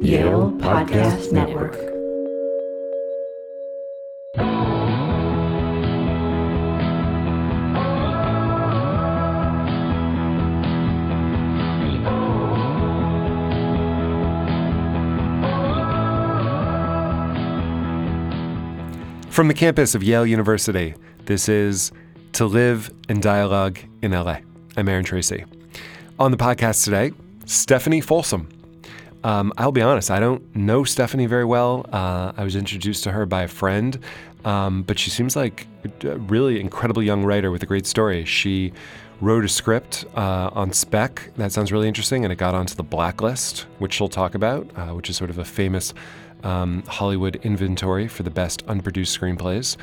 Yale Podcast Network. From the campus of Yale University, this is To Live in Dialogue in LA. I'm Aaron Tracy. On the podcast today, Stephanie Folsom. Um, I'll be honest, I don't know Stephanie very well. Uh, I was introduced to her by a friend, um, but she seems like a really incredibly young writer with a great story. She wrote a script uh, on Spec that sounds really interesting, and it got onto the Blacklist, which she'll talk about, uh, which is sort of a famous um, Hollywood inventory for the best unproduced screenplays.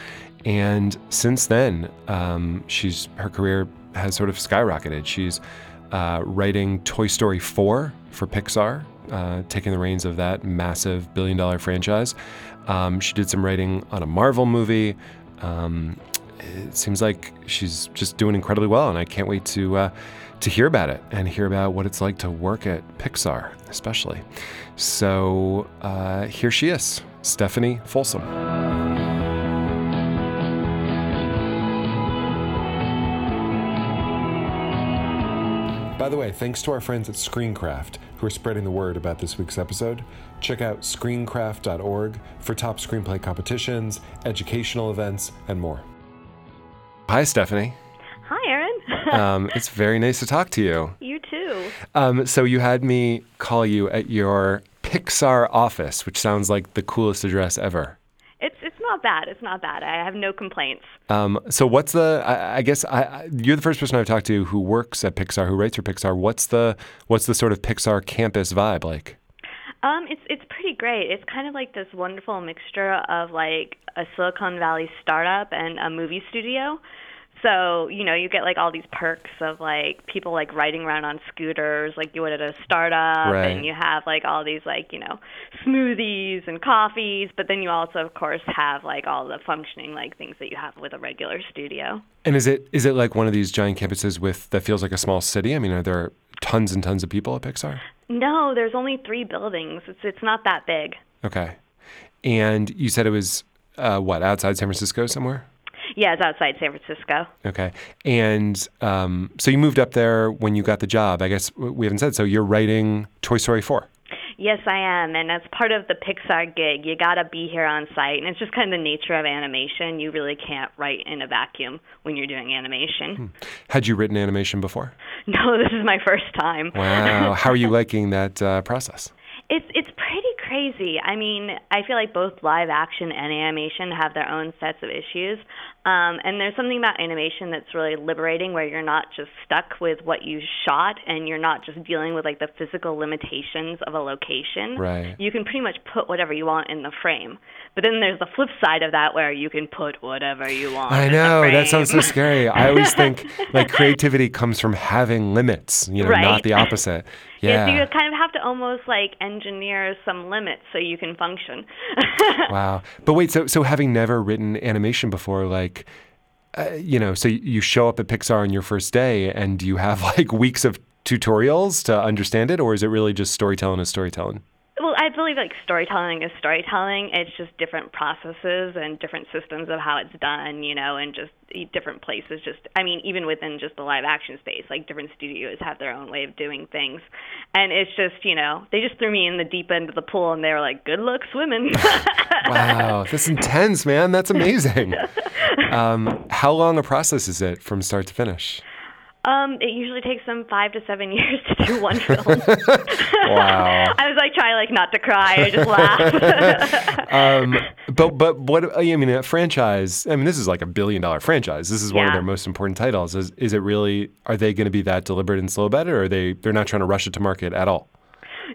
And since then, um, she's her career has sort of skyrocketed. She's uh, writing Toy Story 4 for Pixar, uh, taking the reins of that massive billion dollar franchise. Um, she did some writing on a Marvel movie. Um, it seems like she's just doing incredibly well, and I can't wait to uh, to hear about it and hear about what it's like to work at Pixar, especially. So uh, here she is, Stephanie Folsom. By the way, thanks to our friends at Screencraft who are spreading the word about this week's episode. Check out screencraft.org for top screenplay competitions, educational events, and more. Hi, Stephanie. Hi, Aaron. um, it's very nice to talk to you. You too. Um, so you had me call you at your Pixar office, which sounds like the coolest address ever. Not bad. It's not bad. I have no complaints. Um, so what's the? I, I guess I, I, you're the first person I've talked to who works at Pixar, who writes for Pixar. What's the what's the sort of Pixar campus vibe like? Um, it's it's pretty great. It's kind of like this wonderful mixture of like a Silicon Valley startup and a movie studio. So, you know, you get like all these perks of like people like riding around on scooters like you would at a startup Right. and you have like all these like, you know, smoothies and coffees, but then you also of course have like all the functioning like things that you have with a regular studio. And is it is it like one of these giant campuses with that feels like a small city? I mean, are there tons and tons of people at Pixar? No, there's only 3 buildings. It's it's not that big. Okay. And you said it was uh, what outside San Francisco somewhere? Yeah, it's outside San Francisco. Okay. And um, so you moved up there when you got the job. I guess we haven't said. So you're writing Toy Story 4. Yes, I am, and as part of the Pixar gig, you gotta be here on site, and it's just kind of the nature of animation. You really can't write in a vacuum when you're doing animation. Had you written animation before? No, this is my first time. Wow. How are you liking that uh, process? It's it's pretty crazy. I mean, I feel like both live action and animation have their own sets of issues. Um, and there's something about animation that's really liberating where you're not just stuck with what you shot and you're not just dealing with like the physical limitations of a location. Right. You can pretty much put whatever you want in the frame. But then there's the flip side of that where you can put whatever you want. I know that sounds so scary. I always think like creativity comes from having limits, you know, not the opposite. Yeah, so Yeah. you kind of have to almost like engineer some limits so you can function. Wow. But wait, so so having never written animation before, like, uh, you know, so you show up at Pixar on your first day, and you have like weeks of tutorials to understand it, or is it really just storytelling is storytelling? Well, I believe like storytelling is storytelling. It's just different processes and different systems of how it's done, you know, and just e- different places. Just, I mean, even within just the live action space, like different studios have their own way of doing things. And it's just, you know, they just threw me in the deep end of the pool and they were like, good luck swimming. Wow, that's intense, man. That's amazing. Um, how long a process is it from start to finish? Um, it usually takes them five to seven years to do one film. Wow. I was like trying like not to cry or just laugh. um, but but what I mean, a franchise. I mean, this is like a billion dollar franchise. This is one of their most important titles. Is is it really? Are they going to be that deliberate and slow about it, or are they they're not trying to rush it to market at all?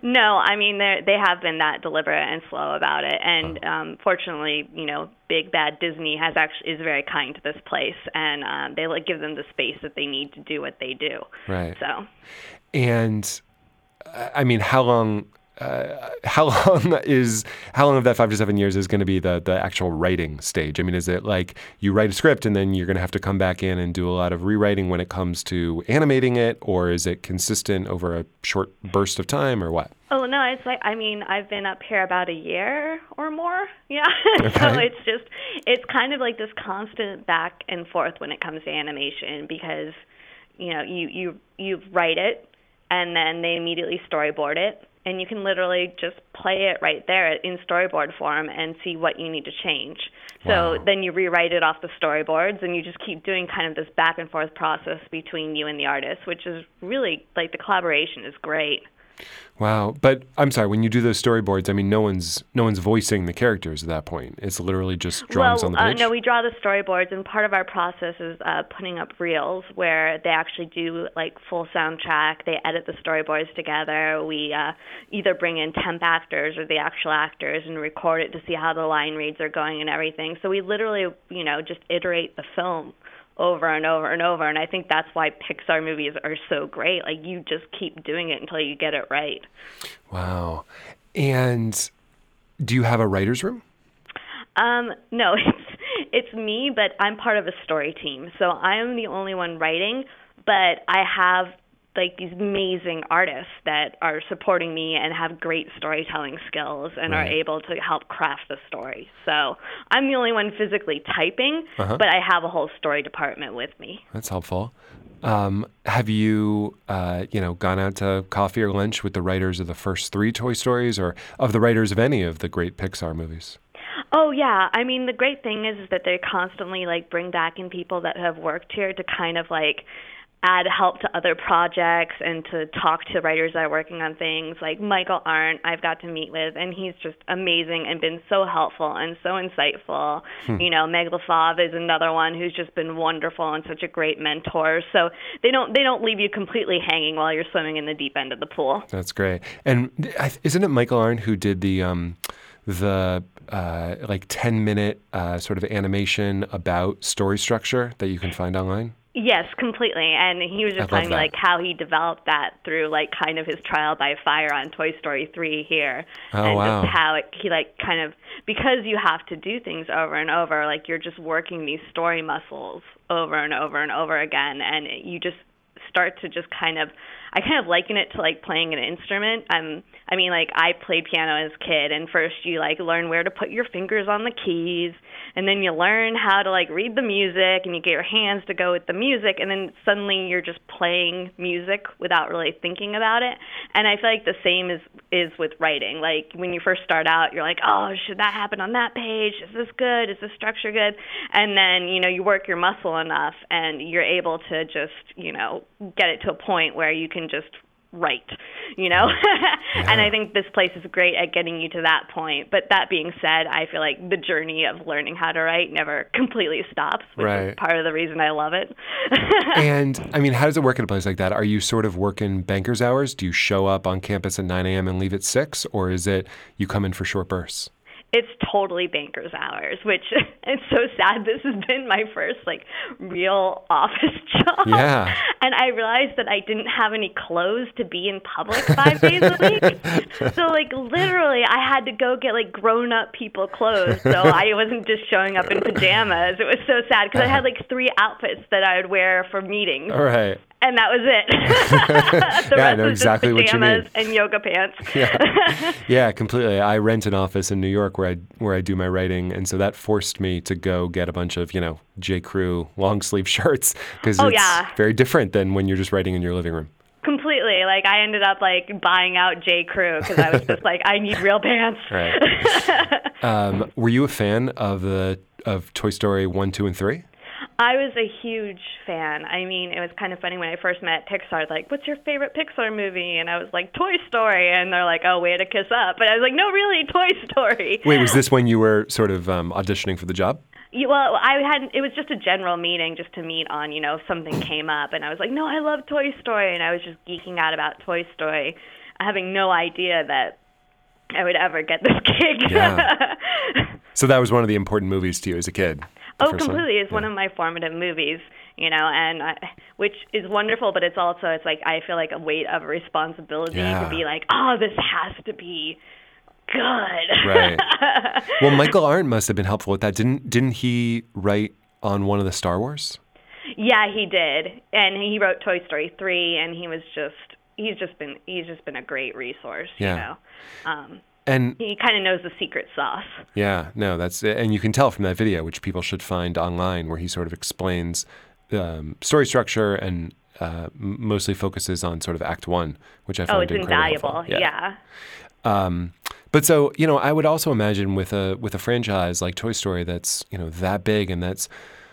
No, I mean they they have been that deliberate and slow about it, and um, fortunately, you know, Big Bad Disney has actually is very kind to this place, and um, they like give them the space that they need to do what they do. Right. So And I mean, how long? Uh, how long is how long of that five to seven years is going to be the the actual writing stage? I mean, is it like you write a script and then you're going to have to come back in and do a lot of rewriting when it comes to animating it, or is it consistent over a short burst of time, or what? Oh no, it's like I mean I've been up here about a year or more. Yeah. so it's just it's kind of like this constant back and forth when it comes to animation because you know, you you you write it and then they immediately storyboard it and you can literally just play it right there in storyboard form and see what you need to change. So then you rewrite it off the storyboards and you just keep doing kind of this back and forth process between you and the artist, which is really like the collaboration is great. Wow. But I'm sorry, when you do those storyboards, I mean, no one's no one's voicing the characters at that point. It's literally just drawings well, on the uh, page. no, we draw the storyboards, and part of our process is uh, putting up reels where they actually do like full soundtrack. They edit the storyboards together. We uh, either bring in temp actors or the actual actors and record it to see how the line reads are going and everything. So we literally, you know, just iterate the film over and over and over. And I think that's why Pixar movies are so great. Like you just keep doing it until you get it right. Wow. And do you have a writer's room? Um, no, it's it's me, but I'm part of a story team. So I'm the only one writing, but I have like these amazing artists that are supporting me and have great storytelling skills and are able to help craft the story. So I'm the only one physically typing, Uh-huh. but I have a whole story department with me. That's helpful. Um, have you, uh, you know, gone out to coffee or lunch with the writers of the first three Toy Stories, or of the writers of any of the great Pixar movies? Oh yeah, I mean the great thing is, is that they constantly like bring back in people that have worked here to kind of like add help to other projects and to talk to writers that are working on things like Michael Arndt I've got to meet with and he's just amazing and been so helpful and so insightful. You know, Meg LeFauve is another one who's just been wonderful and such a great mentor. So they don't they don't leave you completely hanging while you're swimming in the deep end of the pool. That's great. And isn't it Michael Arndt who did the um, the uh, like ten minute uh, sort of animation about story structure that you can find online? Yes, completely. And he was just telling me like how he developed that through like kind of his trial by fire on Toy Story 3 here. Oh, and wow. just how it, he like kind of because you have to do things over and over, like you're just working these story muscles over and over and over again and it, you just start to just kind of I kind of liken it to like playing an instrument. Um I mean like I played piano as a kid and first you like learn where to put your fingers on the keys and then you learn how to like read the music and you get your hands to go with the music and then suddenly you're just playing music without really thinking about it. And I feel like the same is is with writing. Like when you first start out, you're like, "Oh, should that happen on that page? Is this good? Is this structure good?" And then, you know, you work your muscle enough and you're able to just, you know, get it to a point where you can just write, you know? and I think this place is great at getting you to that point. But that being said, I feel like the journey of learning how to write never completely stops, which Right. is part of the reason I love it. and I mean, how does it work in a place like that? Are you sort of working banker's hours? Do you show up on campus at 9 a.m. and leave at 6? Or is it you come in for short bursts? It's totally banker's hours, which it's so sad. This has been my first like real office job. Yeah. And I realized that I didn't have any clothes to be in public five days a week. So like literally I had to go get like grown up people clothes. So I wasn't just showing up in pajamas. It was so sad because I had like three outfits that I would wear for meetings. All right. And that was it. the Yeah, I rest know exactly what you mean. pajamas and yoga pants. Yeah. yeah, completely. I rent an office in New York where I where I do my writing, and so that forced me to go get a bunch of you know J Crew long sleeve shirts because Oh, it's yeah. very different than when you're just writing in your living room. Completely. Like I ended up like buying out J Crew because I was just like, I need real pants. Right. Um, were you a fan of the of Toy Story one, two, and three? I was a huge fan. I mean, it was kind of funny when I first met Pixar. Like, what's your favorite Pixar movie? And I was like, Toy Story. And they're like, oh, way to kiss up. But I was like, no, really, Toy Story. Wait, was this when you were sort of um, auditioning for the job? Yeah, well, I had it was just a general meeting just to meet on, you know, if something came up, and I was like, no, I love Toy Story, and I was just geeking out about Toy Story, having no idea that I would ever get this gig. Yeah. So that was one of the important movies to you as a kid. Oh, completely. It's one of my formative movies. you know, and I, which is wonderful, but it's also it's like I feel like a weight of responsibility Yeah. to be like, oh, this has to be good. Right. well, Michael Arndt must have been helpful with that. Didn't didn't he write on one of the Star Wars? Yeah, he did, and he wrote Toy Story three, and he was just he's just been he's just been a great resource. Yeah. You know, um, And he kind of knows the secret sauce. yeah, no, that's and you can tell from that video, which people should find online, where he sort of explains um, story structure and uh, mostly focuses on sort of Act One, which I found Oh, it's invaluable. helpful. Yeah. Um, but so you know, I would also imagine with a with a franchise like Toy Story that's you know that big and that's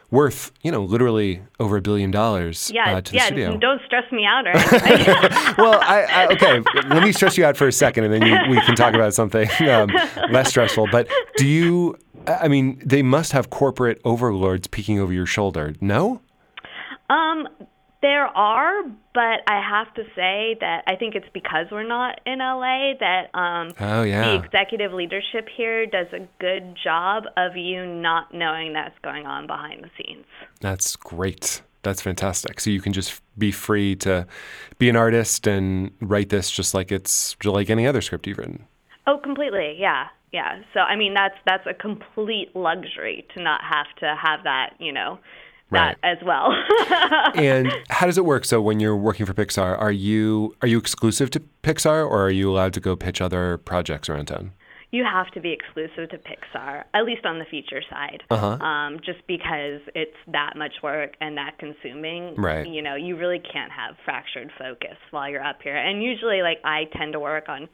worth you know literally over a billion dollars Yeah, uh, to the yeah. studio. Don't stress me out or well, I, I okay. Let me stress you out for a second, and then you, we can talk about something um, less stressful. But do you? I mean, they must have corporate overlords peeking over your shoulder. No. um, there are, but I have to say that I think it's because we're not in LA that um, Oh yeah. the executive leadership here does a good job of you not knowing that's going on behind the scenes. That's great. That's fantastic. So you can just be free to be an artist and write this just like it's just like any other script you've written. Oh, completely. Yeah. Yeah. So I mean that's that's a complete luxury to not have to have that, you know, that as well. And how does it work? So when you're working for Pixar, are you are you exclusive to Pixar, or are you allowed to go pitch other projects around town? you have to be exclusive to Pixar, at least on the feature side. Uh-huh. Um, just because it's that much work and that consuming. Right. You know, you really can't have fractured focus while you're up here. And usually, like, I tend to work on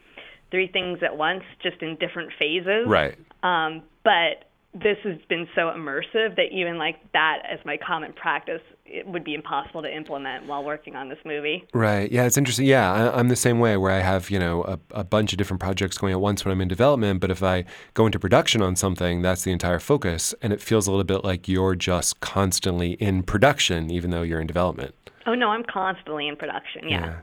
three things at once, just in different phases. Right. Um, but this has been so immersive that even like that as my common practice, it would be impossible to implement while working on this movie. Right. Yeah, it's interesting. Yeah, I, I'm the same way where I have, you know, a, a bunch of different projects going at once when I'm in development. But if I go into production on something, that's the entire focus. And it feels a little bit like you're just constantly in production, even though you're in development. Oh no, I'm constantly in production. Yeah.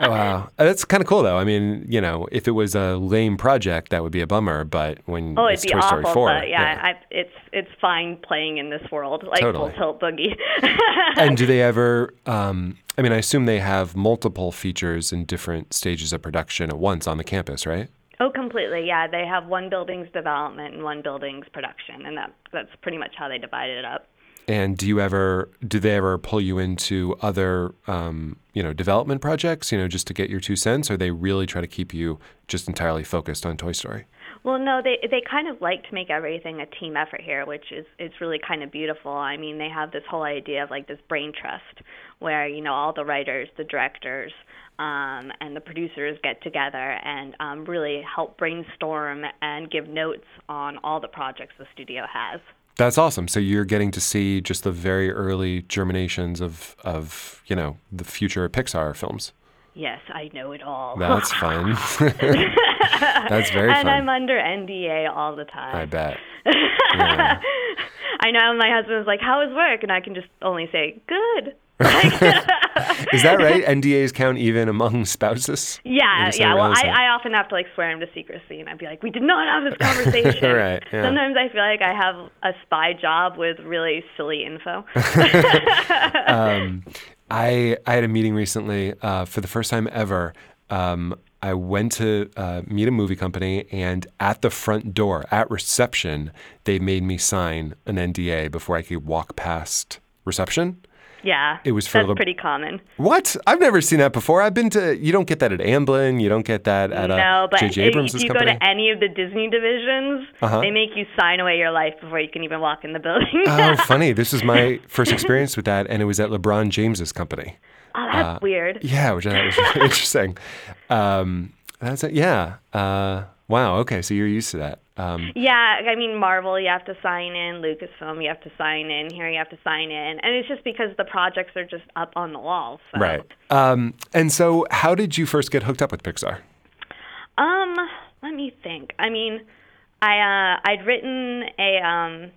Oh, wow. Uh, That's kind of cool, though. I mean, you know, if it was a lame project, that would be a bummer. But when Oh, it's it'd be Toy Story awful, 4. but yeah, I, it's it's fine playing in this world, like Totally. Full Tilt Boogie. and do they ever, um, I mean, I assume they have multiple features in different stages of production at once on the campus, right? oh, completely. Yeah, they have one building's development and one building's production, and that that's pretty much how they divided it up. And do you ever do they ever pull you into other um, you know development projects? You know, just to get your two cents, or they really try to keep you just entirely focused on Toy Story? Well, no, they they kind of like to make everything a team effort here, which is it's really kind of beautiful. I mean, they have this whole idea of like this brain trust, where you know all the writers, the directors, um, and the producers get together and um, really help brainstorm and give notes on all the projects the studio has. That's awesome. So you're getting to see just the very early germinations of of you know the future Pixar films. Yes, I know it all. That's fun. That's very and fun. And I'm under NDA all the time. I bet. Yeah. I know my husband's like, "How is work?" and I can just only say, "Good." Is that right? NDAs count even among spouses? Yeah, When you say yeah. Well, I. I often have to like swear him to secrecy, and I'd be like, "We did not have this conversation." Right, yeah. Sometimes I feel like I have a spy job with really silly info. um, I I had a meeting recently uh, for the first time ever. Um, I went to uh, meet a movie company, and at the front door, at reception, they made me sign an NDA before I could walk past reception. Yeah, It was for that's pretty common. What? I've never seen that before. I've been to. You don't get that at Amblin. You don't get that at uh, no, but J.J. if you company. go to any of the Disney divisions, Uh-huh. they make you sign away your life before you can even walk in the building. oh, funny! This is my first experience with that, and it was at LeBron James's company. Oh, that's weird. uh, Yeah, which I thought was really interesting. Um, that's it. Yeah. Uh, wow. Okay, so you're used to that. Um, Yeah, I mean Marvel, you have to sign in. Lucasfilm, you have to sign in. Here, you have to sign in, and it's just because the projects are just up on the walls. So. right. Um, and so, how did you first get hooked up with Pixar? Um, let me think. I mean, I uh, I'd written a um,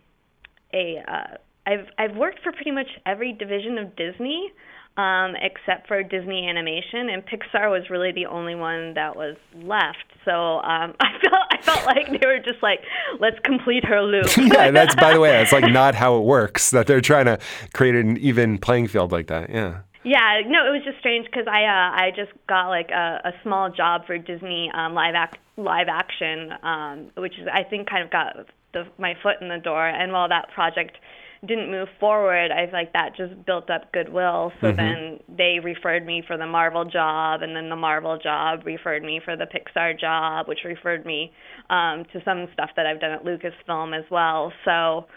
a uh, I've I've worked for pretty much every division of Disney. Um, except for Disney Animation, and Pixar was really the only one that was left. So um, I felt I felt like they were just like, let's complete her loop. yeah, that's by the way, that's like not how it works. That they're trying to create an even playing field like that. Yeah. Yeah, no, it was just strange because I uh, I just got like a, a small job for Disney um, live act live action, um, which is I think kind of got the, my foot in the door. And while that project didn't move forward, I like that just built up goodwill. So Mhm. then they referred me for the Marvel job, and then the Marvel job referred me for the Pixar job, which referred me um, to some stuff that I've done at Lucasfilm as well. So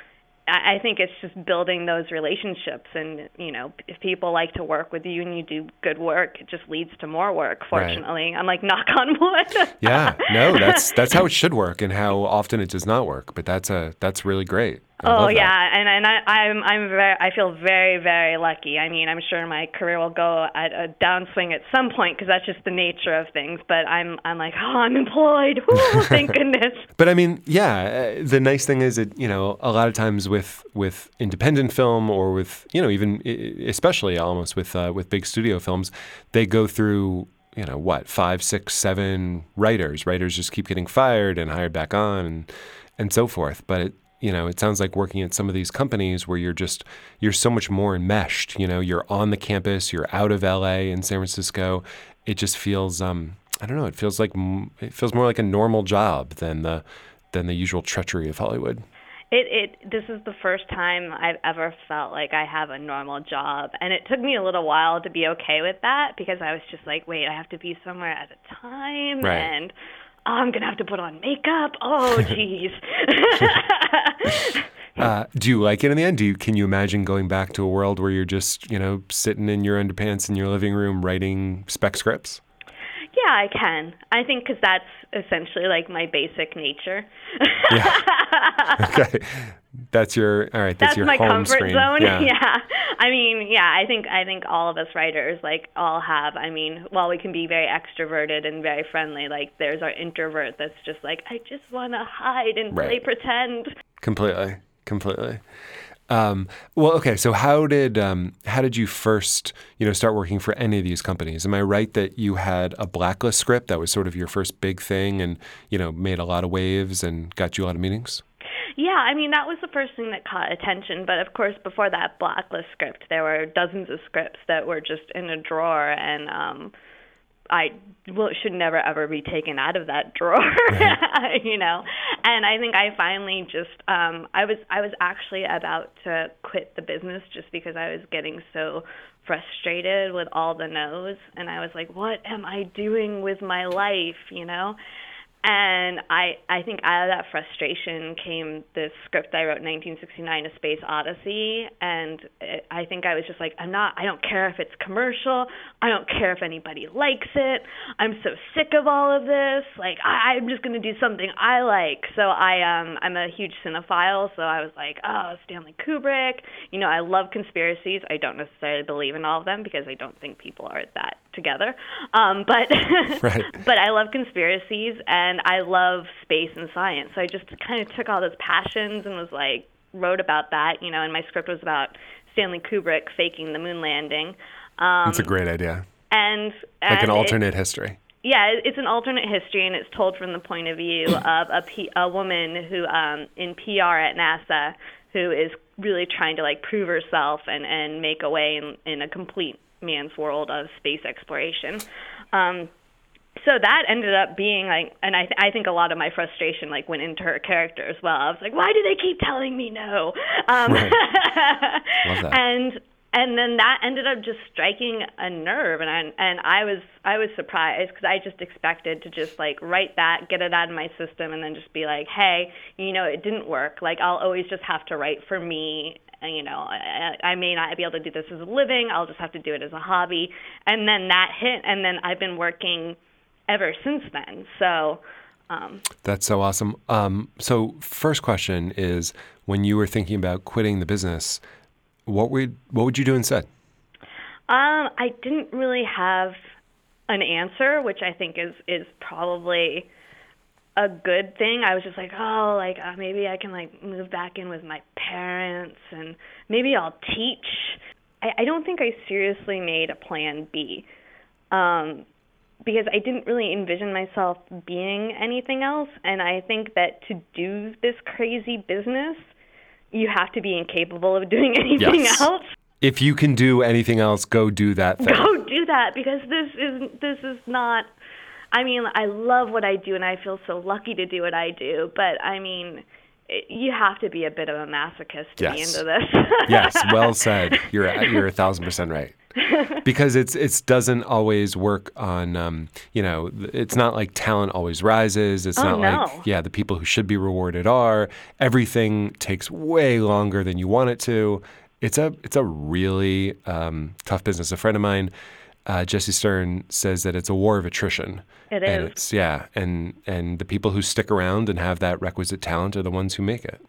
I I think it's just building those relationships, and you know, if people like to work with you and you do good work, it just leads to more work. Right. Fortunately, I'm like knock on wood. Yeah. No, that's that's how it should work, and how often it does not work. But that's a that's really great. I oh love that. yeah, and and I, I'm I'm very I feel very very lucky. I mean, I'm sure my career will go at a downswing at some point because that's just the nature of things. But I'm I'm like, oh, I'm employed. Woo, thank goodness. But I mean, yeah, uh, the nice thing is that, you know, a lot of times with with independent film or with, you know, even especially almost with uh, with big studio films, they go through, you know, what, five, six, seven writers. Writers just keep getting fired and hired back on and and so forth. But it you know, it sounds like working at some of these companies where you're just you're so much more enmeshed. You know, you're on the campus, you're out of LA and San Francisco. It just feels um I don't know. It feels like it feels more like a normal job than the than the usual treachery of Hollywood. It it this is the first time I've ever felt like I have a normal job, and it took me a little while to be okay with that because I was just like, wait, I have to be somewhere at a time, Right. and oh, I'm gonna have to put on makeup. Oh, jeez. Uh, do you like it in the end? Do you can you imagine going back to a world where you're just you know sitting in your underpants in your living room writing spec scripts? yeah, I can. I think because that's essentially like my basic nature. yeah. Okay, that's your all right. That's, that's your my home comfort screen. zone. Yeah. I mean, yeah, I think I think all of us writers like all have. I mean, while we can be very extroverted and very friendly, like there's our introvert that's just like I just want to hide and play pretend. Completely, completely. Um, well, okay. So how did um, how did you first you know start working for any of these companies? Am I right that you had a blacklist script that was sort of your first big thing, and you know made a lot of waves and got you a lot of meetings? Yeah, I mean that was the first thing that caught attention. But of course, before that blacklist script, there were dozens of scripts that were just in a drawer, and um, I well it should never ever be taken out of that drawer, you know. And I think I finally just um, I was I was actually about to quit the business just because I was getting so frustrated with all the no's, and I was like, what am I doing with my life, you know? And I, I think out of that frustration came this script I wrote, 1969: A Space Odyssey. And it, I think I was just like, I'm not. I don't care if it's commercial. I don't care if anybody likes it. I'm so sick of all of this. Like, I, I'm just gonna do something I like. So I, um, I'm a huge cinephile. So I was like, oh, Stanley Kubrick. You know, I love conspiracies. I don't necessarily believe in all of them because I don't think people are that together. Um, but Right. but I love conspiracies and I love space and science. So I just kind of took all those passions and was like wrote about that, you know, and my script was about Stanley Kubrick faking the moon landing. Um, That's a great idea, and like an and it- alternate history. yeah, it's an alternate history, and it's told from the point of view of a, P- a woman who, um, in PR at NASA, who is really trying to like prove herself and and make a way in in a complete man's world of space exploration. Um, so that ended up being like, and I th- I think a lot of my frustration like went into her character as well. I was like, why do they keep telling me no? Um, Right. And and then that ended up just striking a nerve and I, and I was I was surprised because I just expected to just like write that get it out of my system and then just be like hey you know it didn't work like I'll always just have to write for me and, you know I, I may not be able to do this as a living I'll just have to do it as a hobby and then that hit and then I've been working ever since then so um, That's so awesome. Um, so, first question is: When you were thinking about quitting the business, what would what would you do instead? Um, I didn't really have an answer, which I think is is probably a good thing. I was just like, oh, like uh, maybe I can like move back in with my parents, and maybe I'll teach. I, I don't think I seriously made a plan B. Um, because I didn't really envision myself being anything else. And I think that to do this crazy business, you have to be incapable of doing anything Yes. else. If you can do anything else, go do that thing. Go do that because this is this is not. I mean, I love what I do, and I feel so lucky to do what I do. But I mean, it, you have to be a bit of a masochist to be into this. yes, well said. You're you're a thousand percent right. Because it's it's doesn't always work on um, you know it's not like talent always rises. It's Oh, not no. like yeah the people who should be rewarded are. Everything takes way longer than you want it to. It's a it's a really um, tough business. A friend of mine, uh, Jesse Stern, says that it's a war of attrition. It and is. It's, yeah, and and the people who stick around and have that requisite talent are the ones who make it.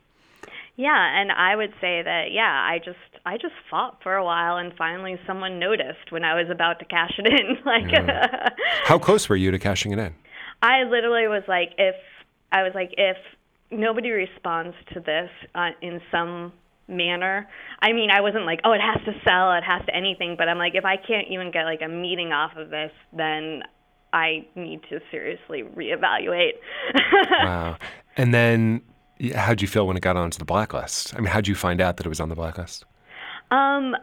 Yeah, and I would say that yeah, I just I just fought for a while and finally someone noticed when I was about to cash it in. Like How close were you to cashing it in? I literally was like if I was like if nobody responds to this uh, in some manner. I mean, I wasn't like, "Oh, it has to sell, it has to anything," but I'm like if I can't even get like a meeting off of this, then I need to seriously reevaluate. Wow. And then, y- how'd you feel when it got onto the blacklist? I mean, how'd you find out that it was on the blacklist? Um,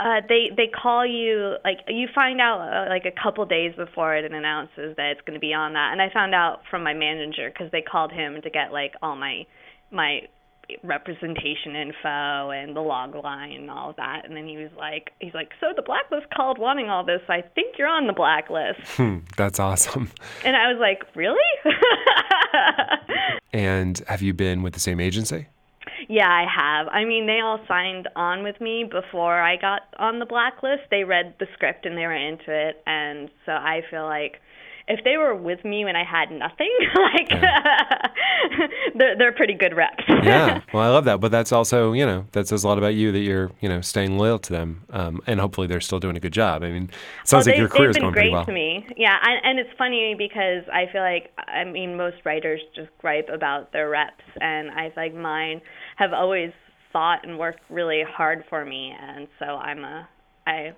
uh, they they call you like you find out uh, like a couple days before it announces that it's going to be on that, and I found out from my manager because they called him to get like all my my representation info and the log line and all of that, and then he was like he's like so the blacklist called wanting all this, I think you're on the blacklist, Hmm, that's awesome. and I was like really. And have you been with the same agency? Yeah, I have. I mean, they all signed on with me before I got on the blacklist. They read the script and they were into it, and so I feel like if they were with me when I had nothing, like they're they're pretty good reps. Yeah. Well, I love that. But that's also, you know, that says a lot about you that you're, you know, staying loyal to them. Um, and hopefully they're still doing a good job. I mean, sounds oh, like they, your career's they've been going great pretty well. to me. Yeah, and, and it's funny because I feel like I mean most writers just gripe about their reps, and I feel like mine have always thought and worked really hard for me, and so I'm a I.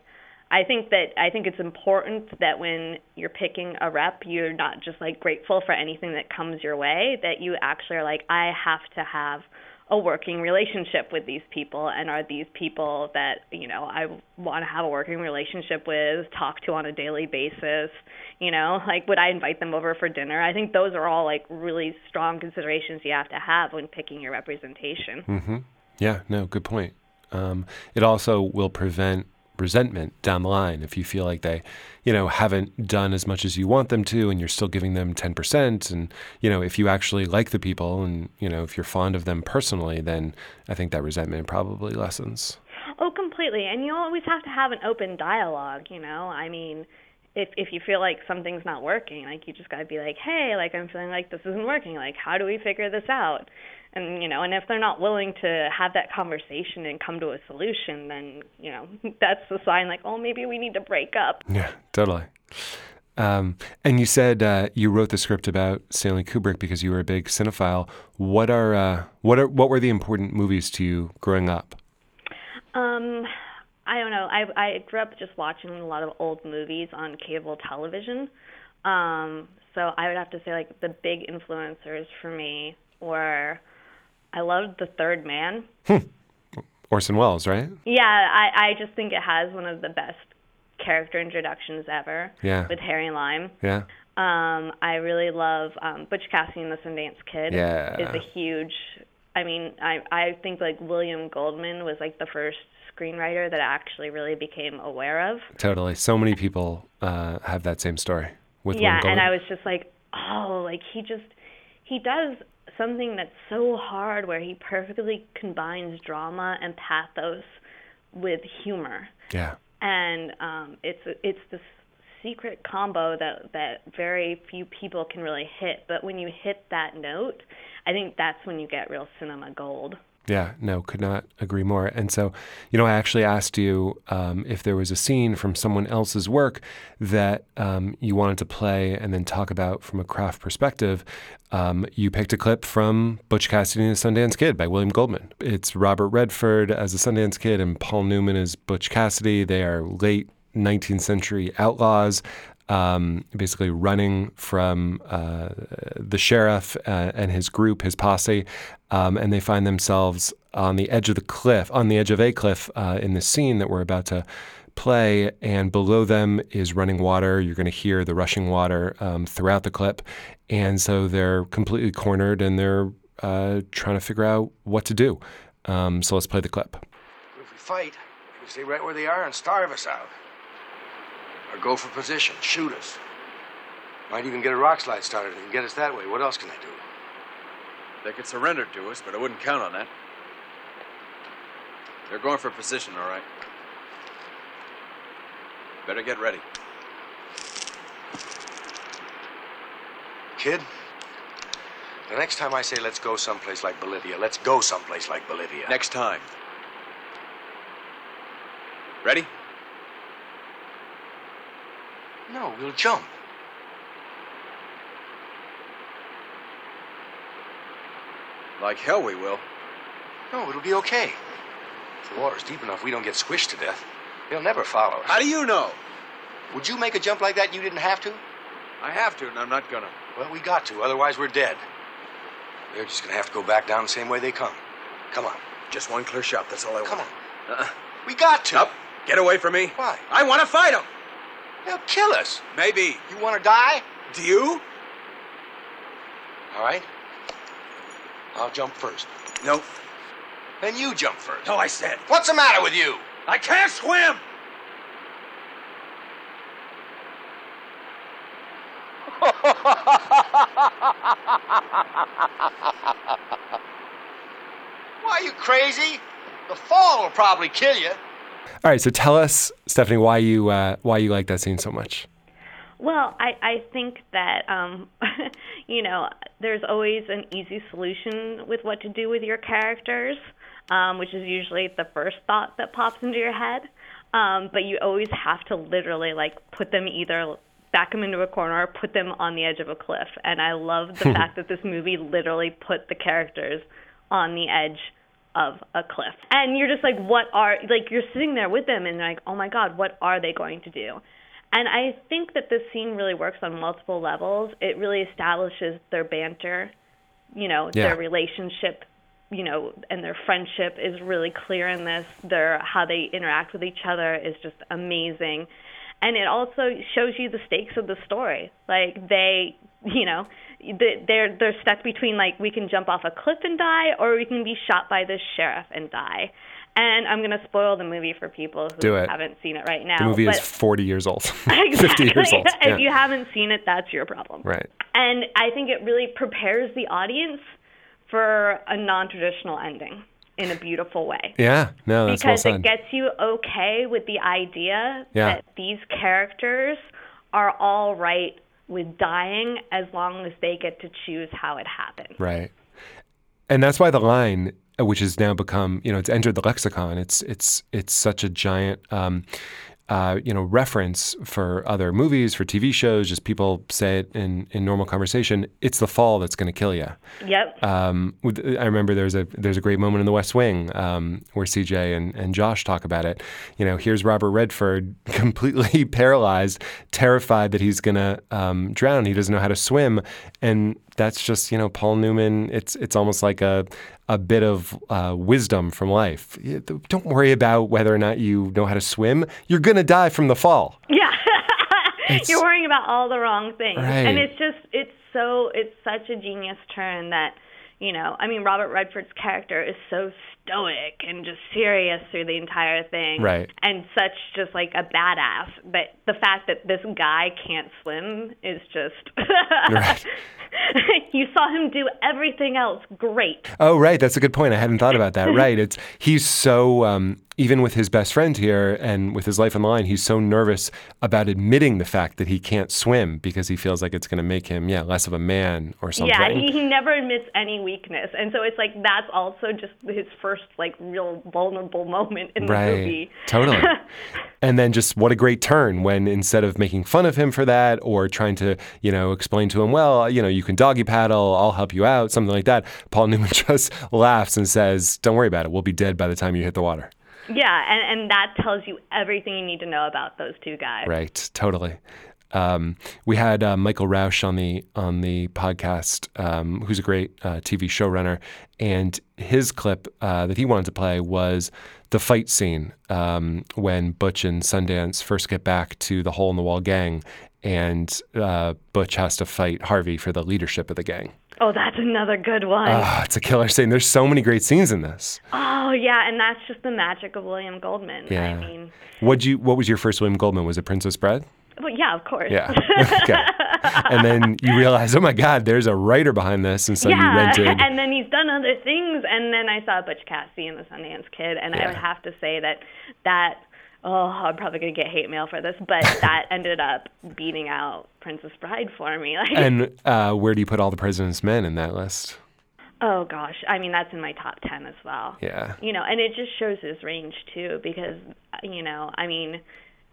I think that I think it's important that when you're picking a rep, you're not just like grateful for anything that comes your way. That you actually are like, I have to have a working relationship with these people and are these people that you know I want to have a working relationship with talk to on a daily basis you know like would I invite them over for dinner I think those are all like really strong considerations you have to have when picking your representation hmm Yeah. No, good point. Um, it also will prevent resentment down the line if you feel like they, you know, haven't done as much as you want them to, and you're still giving them ten percent. And you know, if you actually like the people, and you know, if you're fond of them personally, then I think that resentment probably lessens. Oh, completely. And you always have to have an open dialogue, you know? I mean, if if you feel like something's not working, like you just got to be like, "Hey, like I'm feeling like this isn't working. Like how do we figure this out?" And you know, and if they're not willing to have that conversation and come to a solution, then, you know, that's the sign like, "Oh, maybe we need to break up." Yeah, totally. Um, and you said uh, you wrote the script about Stanley Kubrick because you were a big cinephile. What are uh, what are what were the important movies to you growing up? Um, I don't know. I I grew up just watching a lot of old movies on cable television. Um, so I would have to say like the big influencers for me were I loved The Third Man. Orson Welles, right? Yeah, I I just think it has one of the best character introductions ever Yeah. with Harry Lime. Yeah. Um, I really love um, Butch Cassidy and the Sundance Kid. Yeah. is a huge. I mean, I I think like William Goldman was like the first screenwriter that I actually really became aware of. Totally. So many people uh, have that same story with yeah, and I was just like, oh, like he just he does something that's so hard where he perfectly combines drama and pathos with humor. Yeah. and um, it's it's this secret combo that that very few people can really hit. But when you hit that note, I think that's when you get real cinema gold. Yeah, no, could not agree more. And so, you know, I actually asked you um, if there was a scene from someone else's work that um, you wanted to play and then talk about from a craft perspective. Um, you picked a clip from Butch Cassidy and the Sundance Kid by William Goldman. It's Robert Redford as the Sundance Kid and Paul Newman as Butch Cassidy. They are late 19th century outlaws um, basically running from uh, the sheriff uh, and his group, his posse, um, and they find themselves on the edge of the cliff, on the edge of a cliff uh, in the scene that we're about to play. And below them is running water. You're going to hear the rushing water um, throughout the clip. And so they're completely cornered and they're uh, trying to figure out what to do. Um, so let's play the clip. If we fight, we stay right where they are and starve us out. Or go for position, shoot us. Might even get a rock slide started and get us that way. What else can they do? They could surrender to us, but I wouldn't count on that. They're going for position, all right. Better get ready. Kid, the next time I say let's go someplace like Bolivia, let's go someplace like Bolivia. Next time. Ready? No, we'll jump. Like hell we will. No, it'll be okay. If the water's deep enough, we don't get squished to death. They'll never follow us. How do you know? Would you make a jump like that you didn't have to? I have to, and I'm not gonna. Well, we got to, otherwise we're dead. They're just gonna have to go back down the same way they come. Come on. Just one clear shot, that's all I want. Come on. Uh-uh. We got to. Up. Get away from me. Why? I want to fight them. They'll kill us. Maybe. You want to die? Do you? All right. I'll jump first. No. Then you jump first. No, I said. What's the matter with you? I can't swim! Why, are you crazy? The fall will probably kill you. All right, so tell us, Stephanie, why you uh, why you like that scene so much. Well, I, I think that, um, you know, there's always an easy solution with what to do with your characters, um, which is usually the first thought that pops into your head. Um, but you always have to literally, like, put them either back them into a corner or put them on the edge of a cliff. And I love the fact that this movie literally put the characters on the edge of a cliff. And you're just like, what are, like, you're sitting there with them and like, oh my God, what are they going to do? And I think that this scene really works on multiple levels. It really establishes their banter, you know, Yeah. their relationship, you know, and their friendship is really clear in this. Their how they interact with each other is just amazing. And it also shows you the stakes of the story. Like they, you know, they're they're stuck between like we can jump off a cliff and die, or we can be shot by the sheriff and die. And I'm gonna spoil the movie for people who Do it. haven't seen it right now. The movie is 40 years old, exactly. 50 years old. if you haven't seen it, that's your problem. Right. And I think it really prepares the audience for a non-traditional ending in a beautiful way. Yeah, no, that's well because said. it gets you okay with the idea Yeah. that these characters are all right with dying as long as they get to choose how it happens. Right. And that's why the line, uh, which has now become, you know, it's entered the lexicon. It's it's it's such a giant, um, uh, you know, reference for other movies, for TV shows. Just people say it in in normal conversation. It's the fall that's going to kill you. Yep. Um, with- I remember there's a there's a great moment in The West Wing um, where CJ and, and Josh talk about it. You know, here's Robert Redford completely paralyzed, terrified that he's gonna um, drown. He doesn't know how to swim, and that's just you know Paul Newman. It's it's almost like a a bit of uh, wisdom from life. Don't worry about whether or not you know how to swim. You're gonna die from the fall. Yeah. You're worrying about all the wrong things. Right. And it's just it's so it's such a genius turn that, you know, I mean Robert Redford's character is so stoic and just serious through the entire thing. Right. And such just like a badass. But the fact that this guy can't swim is just. Right. you saw him do everything else great. Oh, right. That's a good point. I hadn't thought about that. right. It's he's so um, even with his best friend here and with his life on the line, he's so nervous about admitting the fact that he can't swim because he feels like it's going to make him, yeah, less of a man or something. Yeah, he, he never admits any weakness, and so it's like that's also just his first like real vulnerable moment in the right. movie. Totally. and then just what a great turn when instead of making fun of him for that or trying to, you know, explain to him, well, you know, you can doggy paddle, I'll help you out, something like that. Paul Newman just laughs and says, "Don't worry about it. We'll be dead by the time you hit the water." Yeah, and, and that tells you everything you need to know about those two guys. Right, totally. Um, we had uh, Michael Rauch on the on the podcast, um, who's a great uh, TV showrunner, and his clip uh, that he wanted to play was the fight scene um, when Butch and Sundance first get back to the Hole in the Wall gang, and uh, Butch has to fight Harvey for the leadership of the gang. Oh, that's another good one. Oh, it's a killer scene. There's so many great scenes in this. oh yeah, and that's just the magic of William Goldman. Yeah. I mean, What you? What was your first William Goldman? Was it Princess Bride? well, yeah, of course. Yeah. okay. And then you realize, oh my God, there's a writer behind this, and so you yeah, rented. and then he's done other things, and then I saw Butch Cassidy and the Sundance Kid, and I would have to say that that oh, I'm probably gonna get hate mail for this, but that ended up beating out Princess Bride for me. Like, And uh, where do you put all the President's Men in that list? oh gosh, I mean that's in my top ten as well. Yeah. You know, and it just shows his range too, because you know, I mean.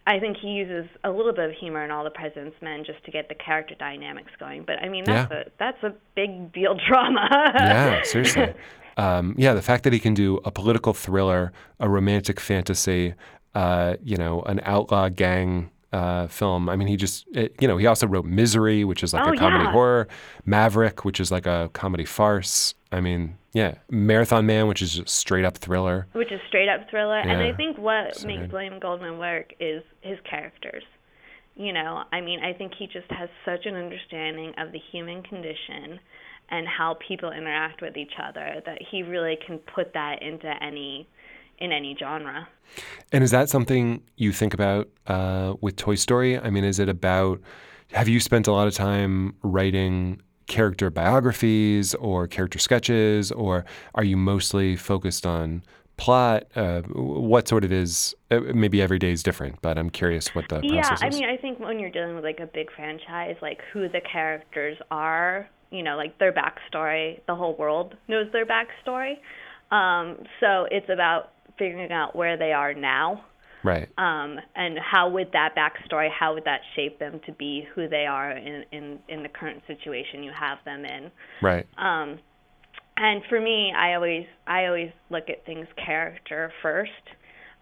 I think he uses a little bit of humor in all the President's Men just to get the character dynamics going. But I mean, that's Yeah. a that's a big deal drama. Yeah, seriously. Um, yeah, the fact that he can do a political thriller, a romantic fantasy, uh, you know, an outlaw gang uh, film. I mean, he just, it, you know, he also wrote Misery, which is like Oh, a comedy yeah. horror, Maverick, which is like a comedy farce. I mean, yeah, Marathon Man, which is just straight up thriller. which is straight up thriller. And I think what so makes good. William Goldman work is his characters. You know, I mean, I think he just has such an understanding of the human condition and how people interact with each other that he really can put that into any in any genre. And is that something you think about uh, with Toy Story? I mean, is it about, have you spent a lot of time writing character biographies or character sketches, or are you mostly focused on plot? Uh, what sort of is, uh, maybe every day is different, but I'm curious what the Yeah, I mean, I think when you're dealing with like a big franchise, like who the characters are, you know, like their backstory, the whole world knows their backstory. Um, so it's about figuring out where they are now, right. um, and how would that backstory, how would that shape them to be who they are in in, in the current situation you have them in. Right. Um, and for me, I always I always look at things character first,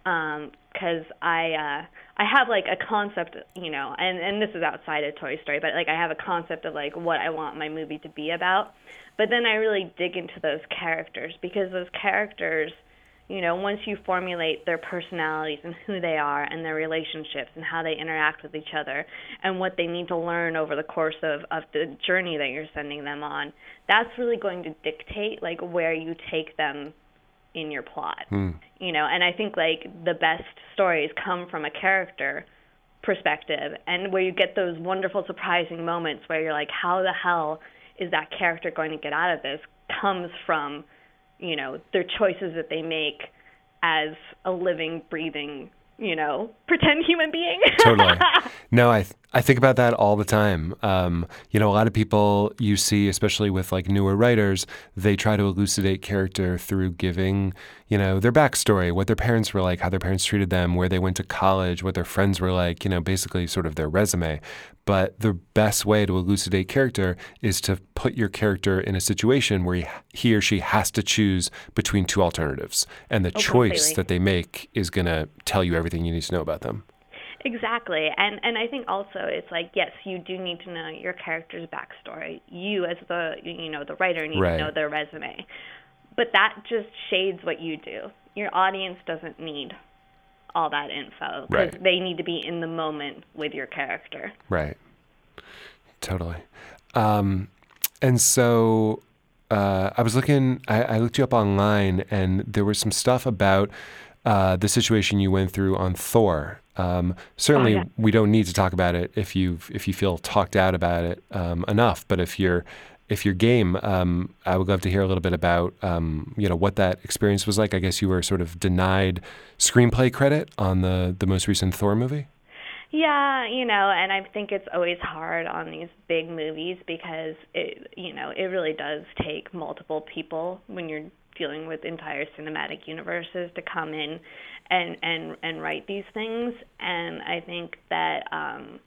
because I uh, I have like a concept, you know, and and this is outside of Toy Story, but like I have a concept of like what I want my movie to be about. But then I really dig into those characters because those characters, you know, once you formulate their personalities and who they are and their relationships and how they interact with each other and what they need to learn over the course of, of the journey that you're sending them on, that's really going to dictate like where you take them in your plot. Hmm. You know, and I think like the best stories come from a character perspective and where you get those wonderful surprising moments where you're like how the hell is that character going to get out of this comes from you know their choices that they make as a living breathing you know pretend human being totally. No, I I think about that all the time. Um, you know, a lot of people you see, especially with like newer writers, they try to elucidate character through giving, you know, their backstory, what their parents were like, how their parents treated them, where they went to college, what their friends were like, you know, basically sort of their resume. But the best way to elucidate character is to put your character in a situation where he, he or she has to choose between two alternatives, and the choice completely. that they make is going to tell you everything you need to know about them. Exactly. And and I think also it's like yes, you do need to know your character's backstory. You as the you know, the writer need Right. to know their resume. But that just shades what you do. Your audience doesn't need all that info because Right. they need to be in the moment with your character. Right. Totally. Um, and so Uh, I was looking. I, I looked you up online, and there was some stuff about uh, the situation you went through on Thor. Um, certainly, Oh, yeah. we don't need to talk about it if you if you feel talked out about it um, enough. But if you're if you're game, um, I would love to hear a little bit about um, you know what that experience was like. I guess you were sort of denied screenplay credit on the the most recent Thor movie. Yeah, you know, and I think it's always hard on these big movies because it, you know, it really does take multiple people when you're dealing with entire cinematic universes to come in and and and write these things. And I think that um,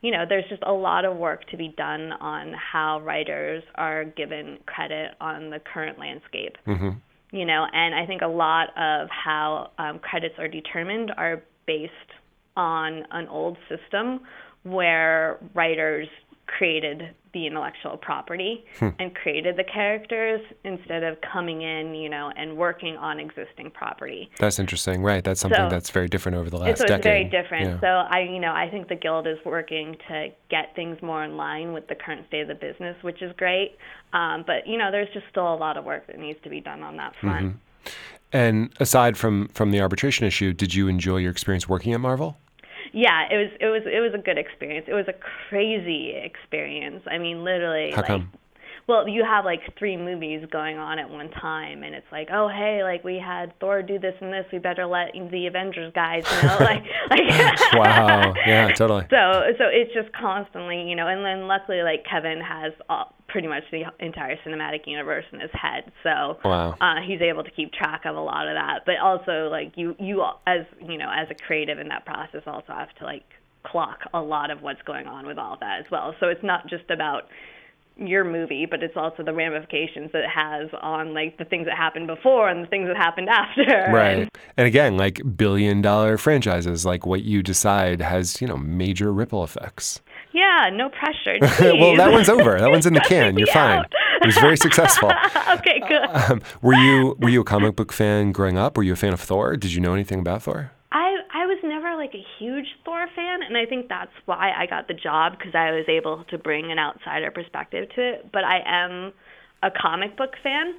you know, there's just a lot of work to be done on how writers are given credit on the current landscape you know and i think a lot of how um, credits are determined are based on an old system where writers created the intellectual property and created the characters instead of coming in you know and working on existing property That's interesting, right? That's something So- that's very different over the last so it's decade. very different. Yeah. So I, you know, I think the guild is working to get things more in line with the current state of the business, which is great. Um, but you know, there's just still a lot of work that needs to be done on that front. Mm-hmm. And aside from from the arbitration issue, did you enjoy your experience working at Marvel? Yeah, it was it was it was a good experience. It was a crazy experience. I mean, literally How like come? well, you have like three movies going on at one time and it's like, "Oh, hey, like we had Thor do this and this. We better let the Avengers guys know." like like Wow. Yeah, totally. So so it's just constantly, you know, and then luckily like Kevin has all, pretty much the entire cinematic universe in his head. So Wow. uh, he's able to keep track of a lot of that. But also like you you as you know as a creative in that process also have to like clock a lot of what's going on with all of that as well. So it's not just about your movie, but it's also the ramifications that it has on like the things that happened before and the things that happened after. Right. And- And again, like billion dollar franchises, like what you decide has, you know, major ripple effects. Yeah, no pressure. well, that one's over. That one's in the can. You're fine. It was very successful. okay, good. Um, were you were you a comic book fan growing up? Were you a fan of Thor? Did you know anything about Thor? I I was never like a huge Thor fan, and I think that's why I got the job because I was able to bring an outsider perspective to it. But I am a comic book fan.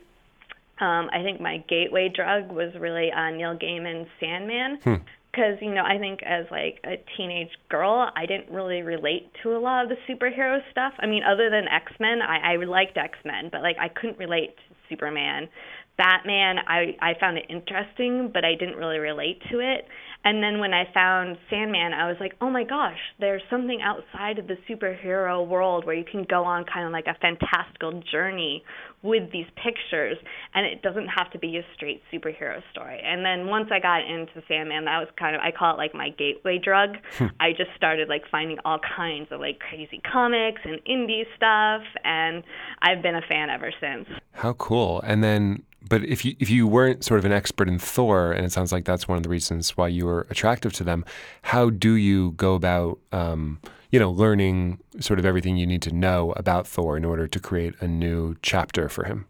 Um, I think my gateway drug was really uh, Neil Gaiman's Sandman. Because you know, I think as like a teenage girl, I didn't really relate to a lot of the superhero stuff. I mean, other than X Men, I, I liked X Men, but like I couldn't relate to Superman. Batman, I I found it interesting, but I didn't really relate to it. And then when I found Sandman, I was like, oh my gosh, there's something outside of the superhero world where you can go on kind of like a fantastical journey with these pictures, and it doesn't have to be a straight superhero story. And then once I got into Sandman, that was kind of I call it like my gateway drug. Hmm. I just started like finding all kinds of like crazy comics and indie stuff, and I've been a fan ever since. How cool. And then but if you if you weren't sort of an expert in Thor, and it sounds like that's one of the reasons why you were attractive to them, how do you go about um, you know, learning sort of everything you need to know about Thor in order to create a new chapter for him?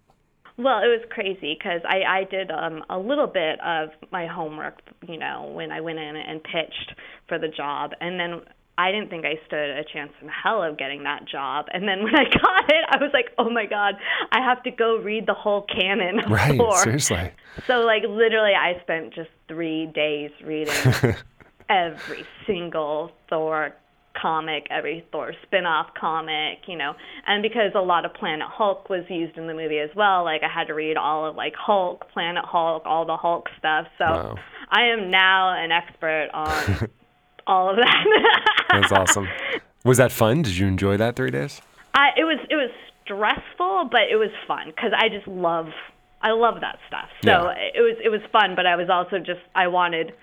Well, it was crazy because I, I did um, a little bit of my homework, you know, when I went in and pitched for the job. And then I didn't think I stood a chance in hell of getting that job. And then when I got it, I was like, oh my God, I have to go read the whole canon Right, seriously. So, like, literally, I spent just three days reading every single Thor comic, every Thor spin-off comic, you know. And because a lot of Planet Hulk was used in the movie as well, like I had to read all of like Hulk, Planet Hulk, all the Hulk stuff. So Wow. I am now an expert on all of that. That's awesome. Was that fun? Did you enjoy that three days? I it was it was stressful, but it was fun because I just love I love that stuff. So Yeah. it was it was fun, but I was also just I wanted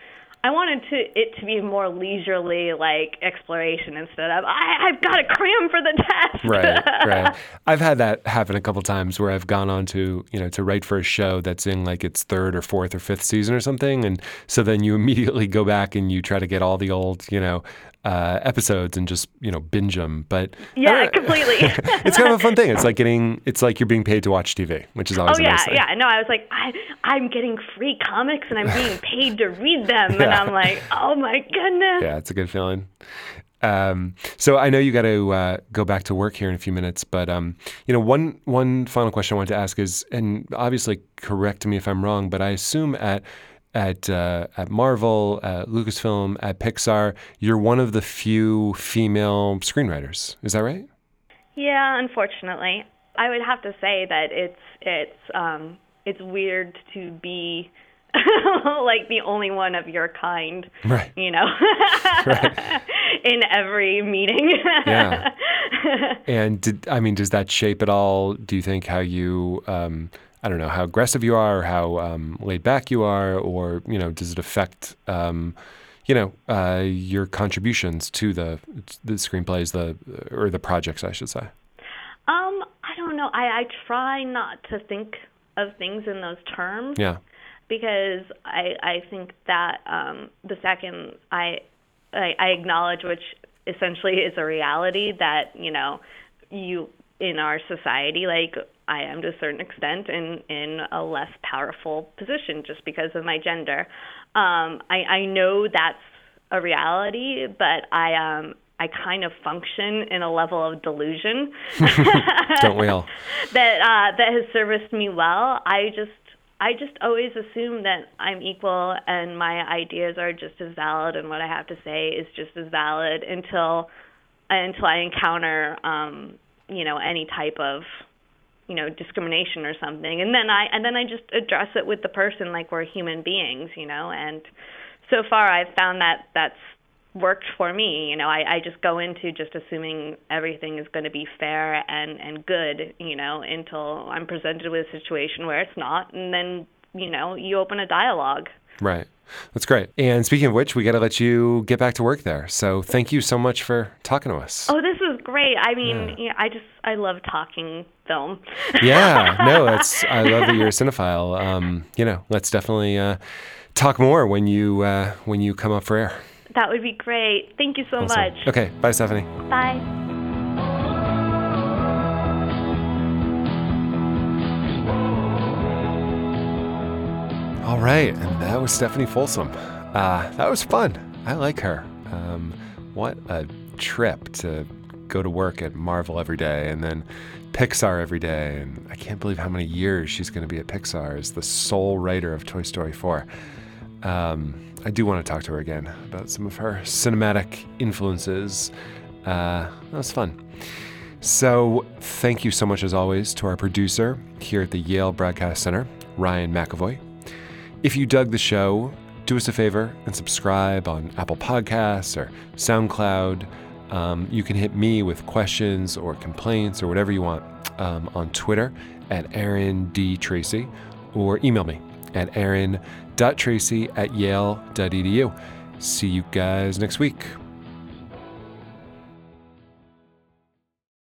I wanted to it to be more leisurely like exploration instead of I I've got to cram for the test. Right, right. I've had that happen a couple times where I've gone on to, you know, to write for a show that's in like its third or fourth or fifth season or something. And so then you immediately go back and you try to get all the old, you know, uh, episodes and just, you know, binge them. But yeah, completely. it's kind of a fun thing. It's like getting, it's like you're being paid to watch TV, which is always Oh a yeah, nice yeah. No, I was like, I I'm getting free comics and I'm being paid to read them, Yeah. I'm like, oh my goodness. Yeah, it's a good feeling. Um, so I know you got to uh, go back to work here in a few minutes, but um, you know, one one final question I wanted to ask is, and obviously correct me if I'm wrong, but I assume at at uh, at Marvel, at Lucasfilm, at Pixar, you're one of the few female screenwriters. Is that right? Yeah, unfortunately, I would have to say that it's it's um, it's weird to be like the only one of your kind, Right. you know, in every meeting. Yeah. And did I mean, does that shape at all? Do you think how you, um, I don't know, how aggressive you are, or how um, laid back you are, or you know, does it affect, um, you know, uh, your contributions to the the screenplays, the or the projects, I should say? Um, I don't know. I, I try not to think of things in those terms Yeah. Because I I think that um, the second I, I I acknowledge which essentially is a reality that you know you in our society like I am to a certain extent in in a less powerful position just because of my gender. Um, I I know that's a reality, but I um I kind of function in a level of delusion Don't we all? that uh, that has serviced me well. I just I just always assume that I'm equal and my ideas are just as valid and what I have to say is just as valid until until I encounter um, you know any type of you know discrimination or something. And then I and then I just address it with the person like we're human beings you know? And so far I've found that that's worked for me. You know, I, I just go into just assuming everything is going to be fair and and good. You know, until I'm presented with a situation where it's not, and then you know you open a dialogue. Right. That's great. And speaking of which, we got to let you get back to work there. So thank you so much for talking to us. Oh, this was great. I mean, yeah. I just I love talking film. yeah, no, that's I love that you're a cinephile. Um, you know, let's definitely uh, talk more when you uh, when you come up for air. That would be great. Thank you so Awesome. much. Okay, bye, Stephanie. Bye. All right, and that was Stephanie Folsom. Uh, that was fun. I like her. Um, what a trip to go to work at Marvel every day and then Pixar every day. And I can't believe how many years she's going to be at Pixar as the sole writer of Toy Story 4. Um, I do want to talk to her again about some of her cinematic influences. Uh, that was fun. So, thank you so much, as always, to our producer here at the Yale Broadcast Center, Ryan McAvoy. If you dug the show, do us a favor and subscribe on Apple Podcasts or SoundCloud. Um, you can hit me with questions or complaints or whatever you want um, on Twitter at Aaron D. Tracy or email me at aaron.tracy at yale.edu. See you guys next week.